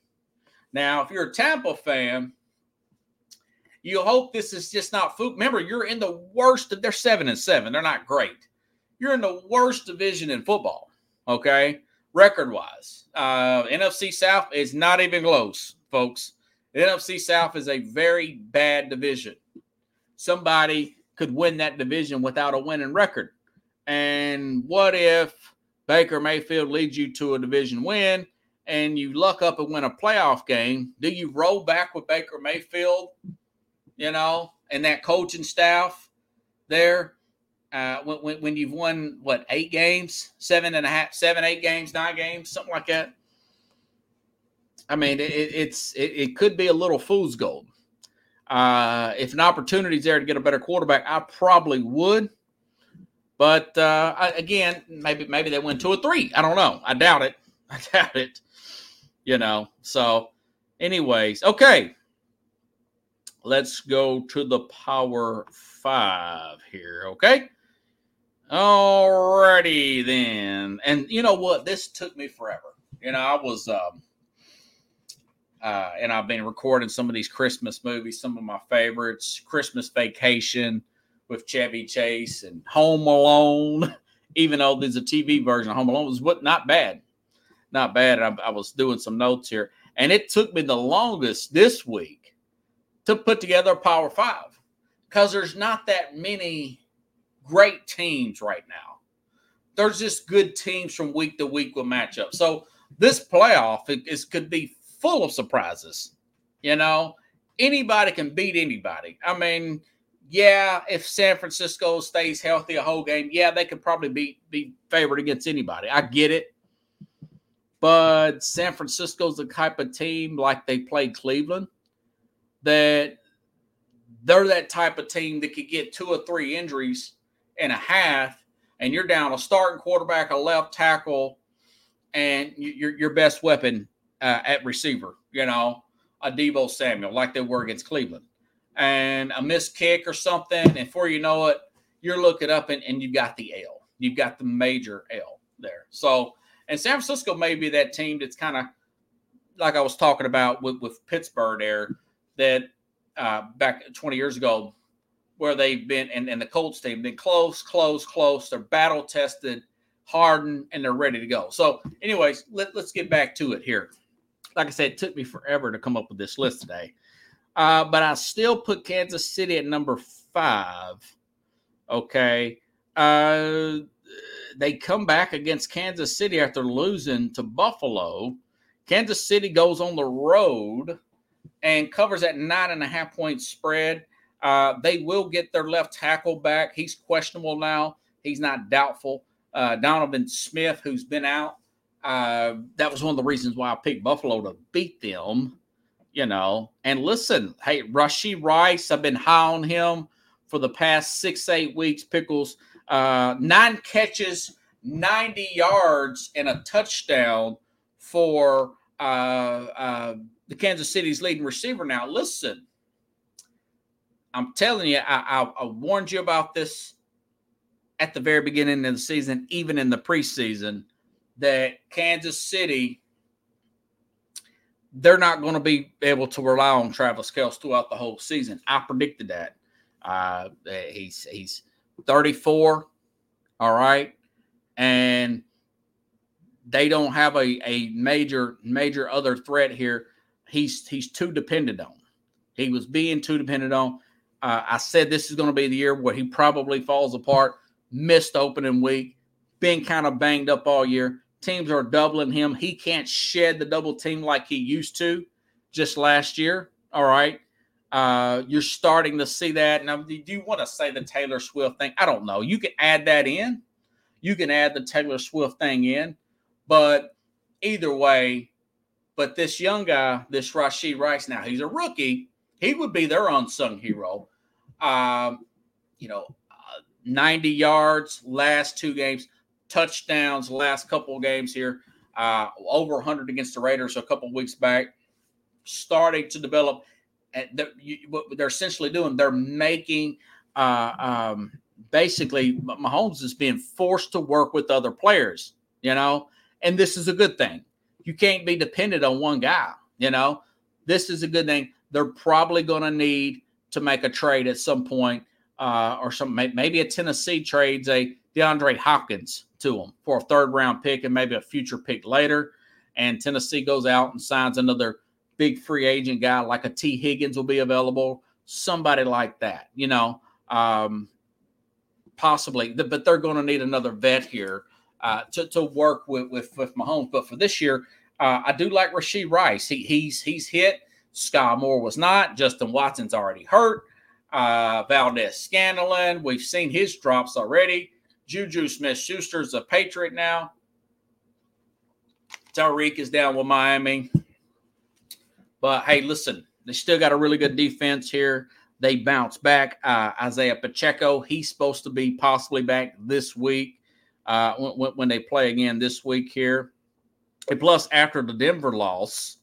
Now, if you're a Tampa fan, you hope this is just not fluke. Remember, you're in the worst. They're seven and seven. They're not great. You're in the worst division in football. Okay, record wise, uh, NFC South is not even close, folks. The NFC South is a very bad division. Somebody could win that division without a winning record. And what if Baker Mayfield leads you to a division win and you luck up and win a playoff game, do you roll back with Baker Mayfield, you know, and that coaching staff there? Uh, when, when you've won what eight games, seven and a half, seven, eight games, nine games, something like that. I mean, it, it's it, it, could be a little fool's gold. Uh, if an opportunity's there to get a better quarterback, I probably would. But uh, again, maybe maybe they win two or three. I don't know. I doubt it. *laughs* I doubt it you know. So, anyways, okay. Let's go to the power five here, okay? Alrighty then. And you know what? This took me forever. You know, I was um uh, and I've been recording some of these Christmas movies, some of my favorites, Christmas Vacation with Chevy Chase and Home Alone. *laughs* Even though there's a TV version of Home Alone, was what not bad not bad. I, I was doing some notes here, and it took me the longest this week to put together a Power Five because there's not that many great teams right now. There's just good teams from week to week with matchups. So this playoff is could be full of surprises. You know, anybody can beat anybody. I mean, yeah, if San Francisco stays healthy a whole game, yeah, they could probably be be favored against anybody. I get it. But San Francisco's the type of team like they played Cleveland that they're that type of team that could get two or three injuries in a half, and you're down a starting quarterback, a left tackle, and your your best weapon uh, at receiver. You know, a Deebo Samuel, like they were against Cleveland, and a missed kick or something, and before you know it, you're looking up and, and you've got the L. You've got the major L there. So and San Francisco may be that team that's kind of like I was talking about with, with Pittsburgh there, that uh, back 20 years ago, where they've been, and, and the Colts team, been close, close, close. They're battle tested, hardened, and they're ready to go. So, anyways, let, let's get back to it here. Like I said, it took me forever to come up with this list today. Uh, but I still put Kansas City at number five. Okay. Uh, they come back against Kansas City after losing to Buffalo. Kansas City goes on the road and covers that nine and a half point spread. Uh, they will get their left tackle back. He's questionable now. He's not doubtful. Uh, Donovan Smith, who's been out, uh, that was one of the reasons why I picked Buffalo to beat them. You know, and listen, hey, Rashee Rice, I've been high on him for the past six, eight weeks. Pickles uh, nine catches 90 yards and a touchdown for uh, uh, the Kansas City's leading receiver. Now, listen, I'm telling you, I, I, I warned you about this at the very beginning of the season, even in the preseason, that Kansas City they're not going to be able to rely on Travis Kelce throughout the whole season. I predicted that. Uh, he's he's 34, all right, and they don't have a, a major major other threat here. He's he's too dependent on. He was being too dependent on. Uh, I said this is going to be the year where he probably falls apart. Missed opening week, been kind of banged up all year. Teams are doubling him. He can't shed the double team like he used to just last year. All right. Uh, you're starting to see that. Now, do you want to say the Taylor Swift thing? I don't know. You can add that in. You can add the Taylor Swift thing in. But either way, but this young guy, this Rashee Rice, now he's a rookie. He would be their unsung hero. Um, you know, uh, 90 yards last two games touchdowns last couple of games here, uh, over 100 against the Raiders a couple weeks back. Starting to develop, they're, what they're essentially doing, they're making uh, um, basically Mahomes is being forced to work with other players, you know, and this is a good thing. You can't be dependent on one guy, you know. This is a good thing. They're probably going to need to make a trade at some point, uh, or some maybe a Tennessee trades a DeAndre Hopkins to them for a third round pick and maybe a future pick later. And Tennessee goes out and signs another big free agent guy like a Tee Higgins will be available, somebody like that, you know, um, possibly. But they're going to need another vet here uh, to, to work with, with, with Mahomes. But for this year, uh, I do like Rashee Rice. He, he's he's hit. Skyy Moore was not. Justin Watson's already hurt. Uh, Valdes-Scantling, we've seen his drops already. Juju Smith Schuster's a Patriot now. Tyreek is down with Miami. But hey, listen, they still got a really good defense here. They bounce back. Uh, Isaiah Pacheco, he's supposed to be possibly back this week uh, when, when, they play again this week here. And plus, after the Denver loss,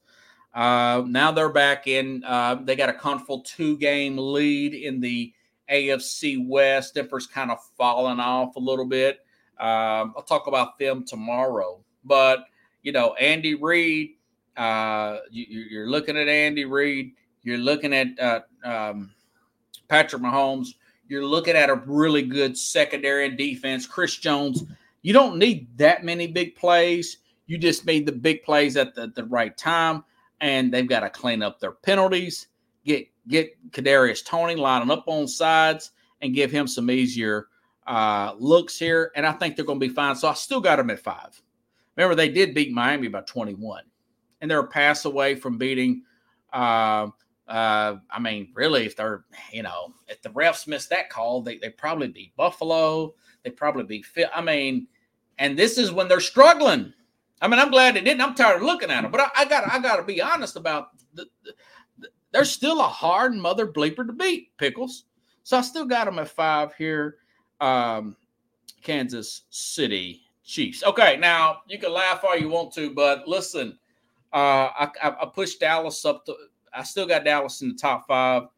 uh, now they're back in. Uh, they got a comfortable two game lead in the AFC West. Denver's kind of fallen off a little bit. Um, I'll talk about them tomorrow. But, you know, Andy Reid, uh, you, are looking at Andy Reid. You're looking at uh, um, Patrick Mahomes. You're looking at a really good secondary and defense. Chris Jones, you don't need that many big plays. You just made the big plays at the, the right time, and they've got to clean up their penalties get Kadarius Toney lining up on sides and give him some easier uh, looks here, and I think they're going to be fine. So I still got them at five. Remember, they did beat Miami by 21, and they're a pass away from beating. Uh, uh, I mean, really, if they're you know, if the refs miss that call, they they probably beat Buffalo. They probably beat. I mean, and this is when they're struggling. I mean, I'm glad they didn't. I'm tired of looking at them, but I, got I got to be honest about the they're still a hard mother bleeper to beat, Pickles. So I still got them at five here. Um, Kansas City Chiefs. Okay, now you can laugh all you want to, but listen, uh, I, I, pushed Dallas up to. I still got Dallas in the top five.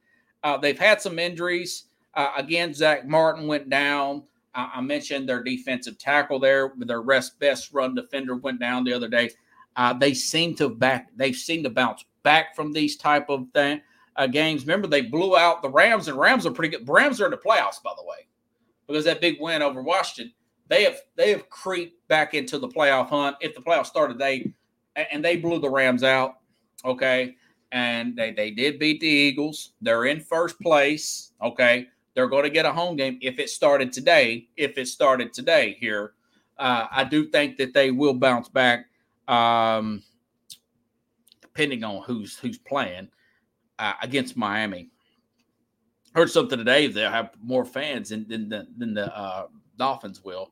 Uh, they've had some injuries. Uh, again, Zach Martin went down. I, mentioned their defensive tackle there, their rest best run defender went down the other day. Uh, they seem to back. They seem to bounce back from these type of thing, uh, games. Remember, they blew out the Rams, and Rams are pretty good. Rams are in the playoffs, by the way, because that big win over Washington. They have they have creeped back into the playoff hunt. If the playoffs started, they and they blew the Rams out. Okay, and they they did beat the Eagles. They're in first place. Okay, they're going to get a home game if it started today. If it started today here, uh, I do think that they will bounce back. Um, depending on who's who's playing uh, against Miami. Heard something today they'll have more fans than than the, than the uh, Dolphins will.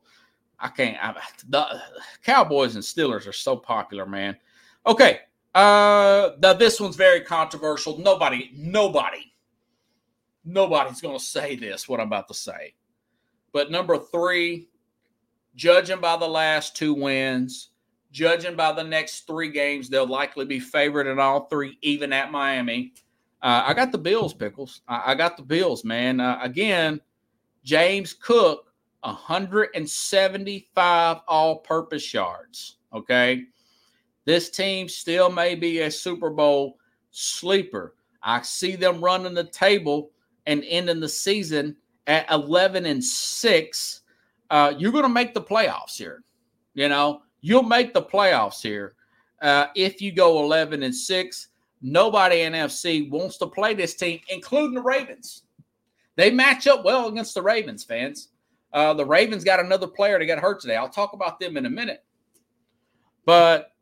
I can't. I, the Cowboys and Steelers are so popular, man. Okay, uh, now this one's very controversial. Nobody, nobody, nobody's going to say this. What I'm about to say, but number three, judging by the last two wins, judging by the next three games, they'll likely be favored in all three, even at Miami. Uh, I got the Bills, Pickles. I, I got the Bills, man. Uh, again, James Cook, 175 all purpose yards. Okay. This team still may be a Super Bowl sleeper. I see them running the table and ending the season at 11 and 6. Uh, you're going to make the playoffs here. You know, you'll make the playoffs here uh, if you go 11 and 6. Nobody in NFC wants to play this team, including the Ravens. They match up well against the Ravens, fans. Uh, the Ravens got another player that got hurt today. I'll talk about them in a minute. But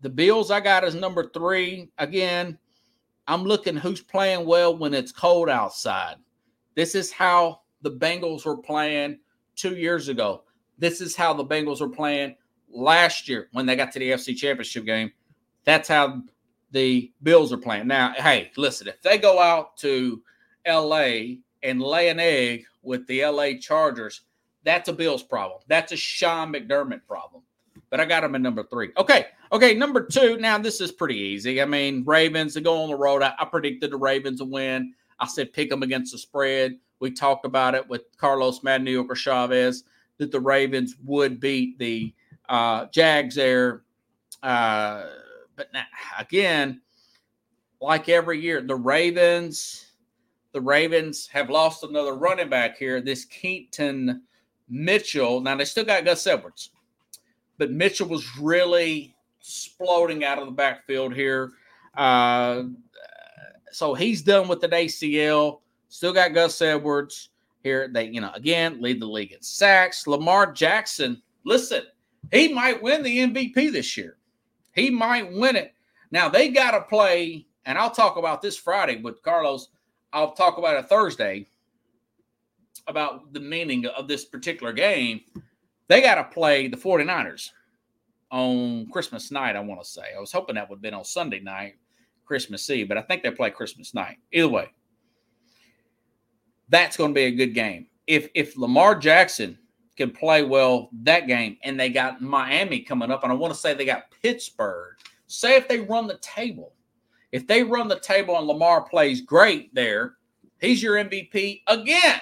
the Bills, I got as number three. Again, I'm looking who's playing well when it's cold outside. This is how the Bengals were playing two years ago. This is how the Bengals were playing last year when they got to the FC Championship game. That's how the Bills are playing. Now, hey, listen, if they go out to LA and lay an egg with the LA Chargers, that's a Bills problem. That's a Sean McDermott problem. But I got them at number three. Okay. Okay. Number two. Now, this is pretty easy. I mean, Ravens to go on the road. I, I predicted the Ravens to win. I said pick them against the spread. We talked about it with Carlos Mad New Yorker Chavez that the Ravens would beat the uh, Jags there. Uh, but now, again, like every year, the Ravens, the Ravens have lost another running back here. This Keaton Mitchell. Now they still got Gus Edwards, but Mitchell was really exploding out of the backfield here. Uh, so he's done with an ACL. Still got Gus Edwards here. They, you know, again lead the league in sacks. Lamar Jackson. Listen, he might win the MVP this year. He might win it. Now they got to play, and I'll talk about this Friday with Carlos. I'll talk about it Thursday about the meaning of this particular game. They got to play the 49ers on Christmas night, I want to say. I was hoping that would have been on Sunday night, Christmas Eve, but I think they play Christmas night. Either way, that's going to be a good game. If if Lamar Jackson can play well that game, and they got Miami coming up, and I want to say they got Pittsburgh. Say if they run the table, if they run the table and Lamar plays great there, he's your MVP again.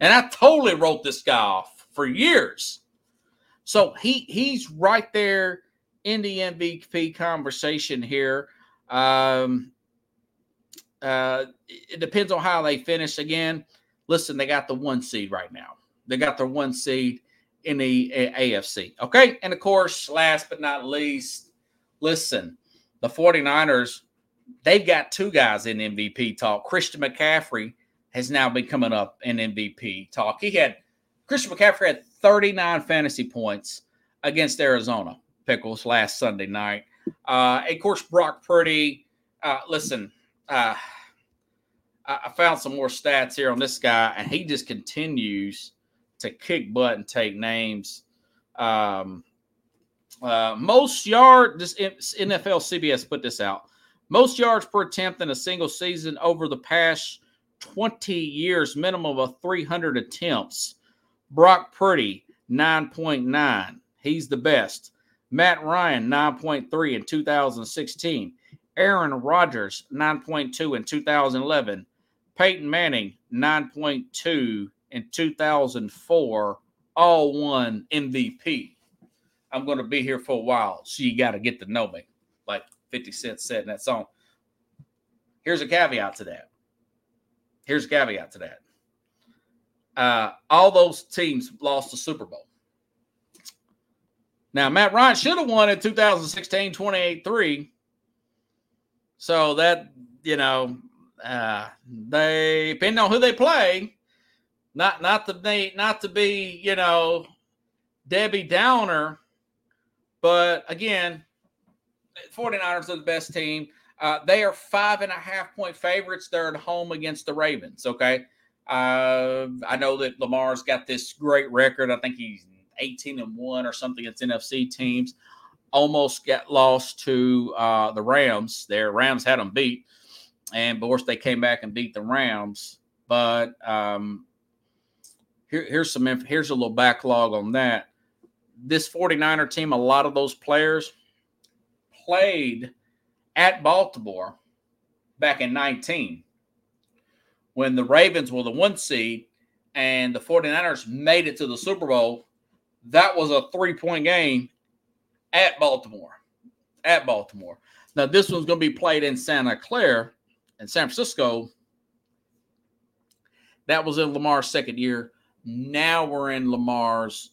And I totally wrote this guy off for years. So he he's right there in the MVP conversation here. Um, uh, it depends on how they finish. Again, listen, they got the one seed right now. They got their one seed in the AFC. Okay. And of course, last but not least, listen, the 49ers, they've got two guys in MVP talk. Christian McCaffrey has now been coming up in MVP talk. He had Christian McCaffrey had 39 fantasy points against Arizona Pickles last Sunday night. Uh, of course, Brock Purdy. Uh, listen, uh, I found some more stats here on this guy, and he just continues to kick butt and take names. Um, uh, most yard, this NFL CBS put this out. Most yards per attempt in a single season over the past 20 years, minimum of 300 attempts. Brock Purdy, 9.9. He's the best. Matt Ryan, 9.3 in 2016. Aaron Rodgers, 9.2 in 2011. Peyton Manning, 9.2 in 2004. All won MVP. I'm going to be here for a while, so you got to get to know me, like 50 Cent said in that song. Here's a caveat to that. Here's a caveat to that. Uh, all those teams lost the Super Bowl. Now, Matt Ryan should have won in 2016 28 3. So that, you know, uh, they depending on who they play, not not to be not to be, you know, Debbie Downer, but again, 49ers are the best team. Uh, they are five and a half point favorites. They're at home against the Ravens. Okay. Uh, I know that Lamar's got this great record. I think he's 18 and one or something against NFC teams. Almost got lost to uh, the Rams. Their Rams had them beat, and of course they came back and beat the Rams. But um, here, here's some here's a little backlog on that. This 49er team, a lot of those players played at Baltimore back in 19 when the Ravens were the one seed and the 49ers made it to the Super Bowl. That was a three point game at Baltimore. At Baltimore. Now, this one's going to be played in Santa Clara in San Francisco. That was in Lamar's second year. Now we're in Lamar's.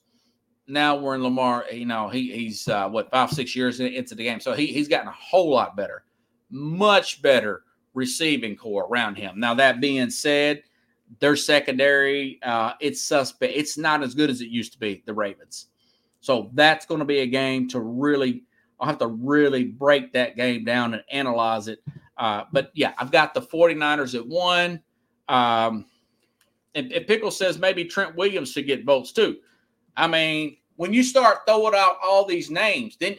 Now we're in Lamar. You know, he, he's uh, what five, six years into the game, so he, he's gotten a whole lot better, much better receiving corps around him. Now that being said, their secondary, uh, it's suspect. It's not as good as it used to be. The Ravens. So that's going to be a game to really. I'll have to really break that game down and analyze it. Uh, but yeah, I've got the 49ers at one. Um, and, and Pickle says maybe Trent Williams should get votes too. I mean, when you start throwing out all these names, then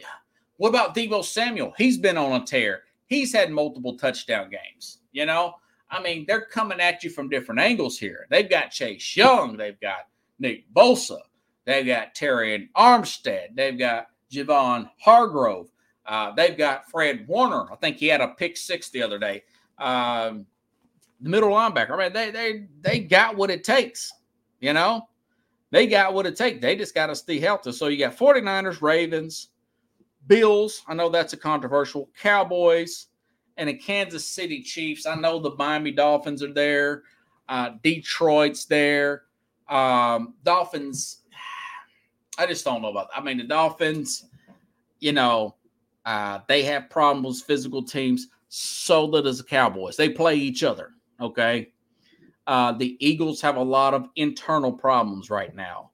what about Deebo Samuel? He's been on a tear. He's had multiple touchdown games. You know, I mean, they're coming at you from different angles here. They've got Chase Young, they've got Nick Bosa, they've got Terron Armstead, they've got Javon Hargrave. uh, they've got Fred Warner. I think he had a pick six the other day. Um, the middle linebacker. I mean, they they they got what it takes, you know. They got what it takes. They just got to stay healthy. So you got 49ers, Ravens, Bills. I know that's a controversial. Cowboys and the Kansas City Chiefs. I know the Miami Dolphins are there. Uh, Detroit's there. Um, Dolphins. I just don't know about. That. I mean, the Dolphins. You know, uh, they have problems. Physical teams. So does the Cowboys. They play each other. Okay. Uh, the Eagles have a lot of internal problems right now.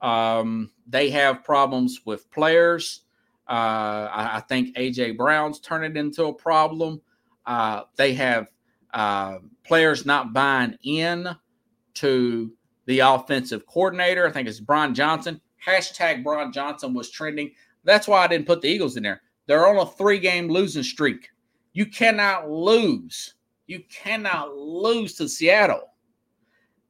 Um, they have problems with players. Uh, I, I, think AJ Brown's turning into a problem. Uh, they have uh, players not buying in to the offensive coordinator. I think it's Brian Johnson. Hashtag Brian Johnson was trending. That's why I didn't put the Eagles in there. They're on a three game losing streak. You cannot lose you cannot lose to Seattle.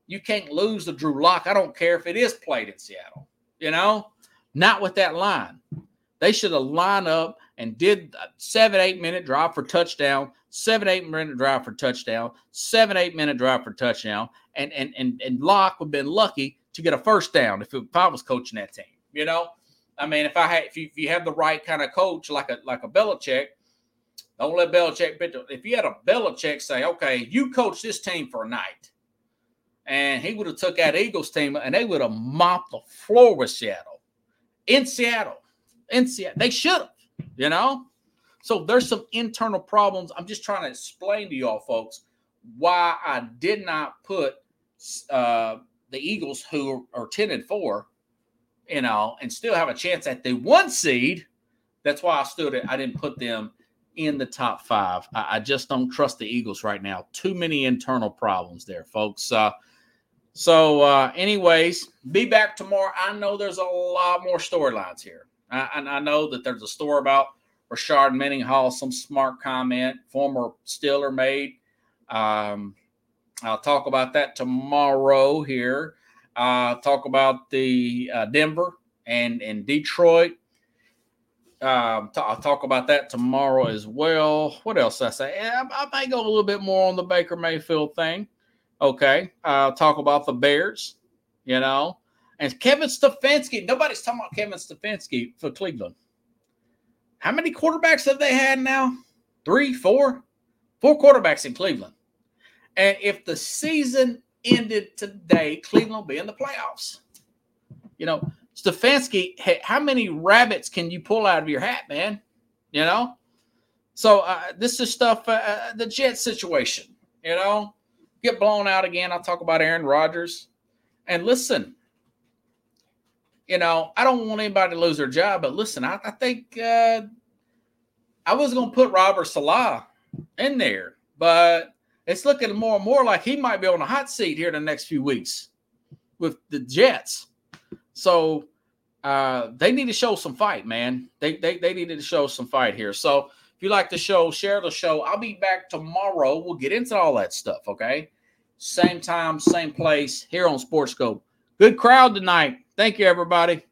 You can't lose to Drew Lock. I don't care if it is played in Seattle. You know, not with that line. They should have lined up and did seven, eight minute drive for touchdown, seven, eight minute drive for touchdown, seven, eight minute drive for touchdown. And and and, and Lock would have been lucky to get a first down if, it, if I was coaching that team. You know, I mean, if I had if you, if you have the right kind of coach like a like a Belichick, don't let Belichick If you had a Belichick say, okay, you coach this team for a night, and he would have took that Eagles team and they would have mopped the floor with Seattle. In Seattle. In Seattle. They should have, you know? So there's some internal problems. I'm just trying to explain to y'all folks why I did not put uh, the Eagles, who are 10 and 4, you know, and still have a chance at the one seed. That's why I stood it. I didn't put them in the top five. I, I, just don't trust the Eagles right now. Too many internal problems there, folks. Uh, so, uh, anyways, be back tomorrow. I know there's a lot more storylines here. I, and I know that there's a story about Rashard Mendenhall, some smart comment former Steeler made. Um, I'll talk about that tomorrow here. Uh, talk about the uh, Denver and and Detroit um, t- I'll talk about that tomorrow as well. What else I say? I, I might go a little bit more on the Baker Mayfield thing. Okay, I'll talk about the Bears. You know, and Kevin Stefanski. Nobody's talking about Kevin Stefanski for Cleveland. How many quarterbacks have they had now? Three, four, four quarterbacks in Cleveland. And if the season ended today, Cleveland will be in the playoffs. You know, Stefanski, how many rabbits can you pull out of your hat, man? You know? So uh, this is stuff, uh, uh, the Jet situation, you know? Get blown out again. I'll talk about Aaron Rodgers. And listen, you know, I don't want anybody to lose their job, but listen, I, I think uh, I was going to put Robert Saleh in there, but it's looking more and more like he might be on a hot seat here in the next few weeks with the Jets. So uh, they need to show some fight, man. They, they they needed to show some fight here. So if you like the show, share the show. I'll be back tomorrow. We'll get into all that stuff. Okay, same time, same place here on Sports Skope. Good crowd tonight. Thank you, everybody.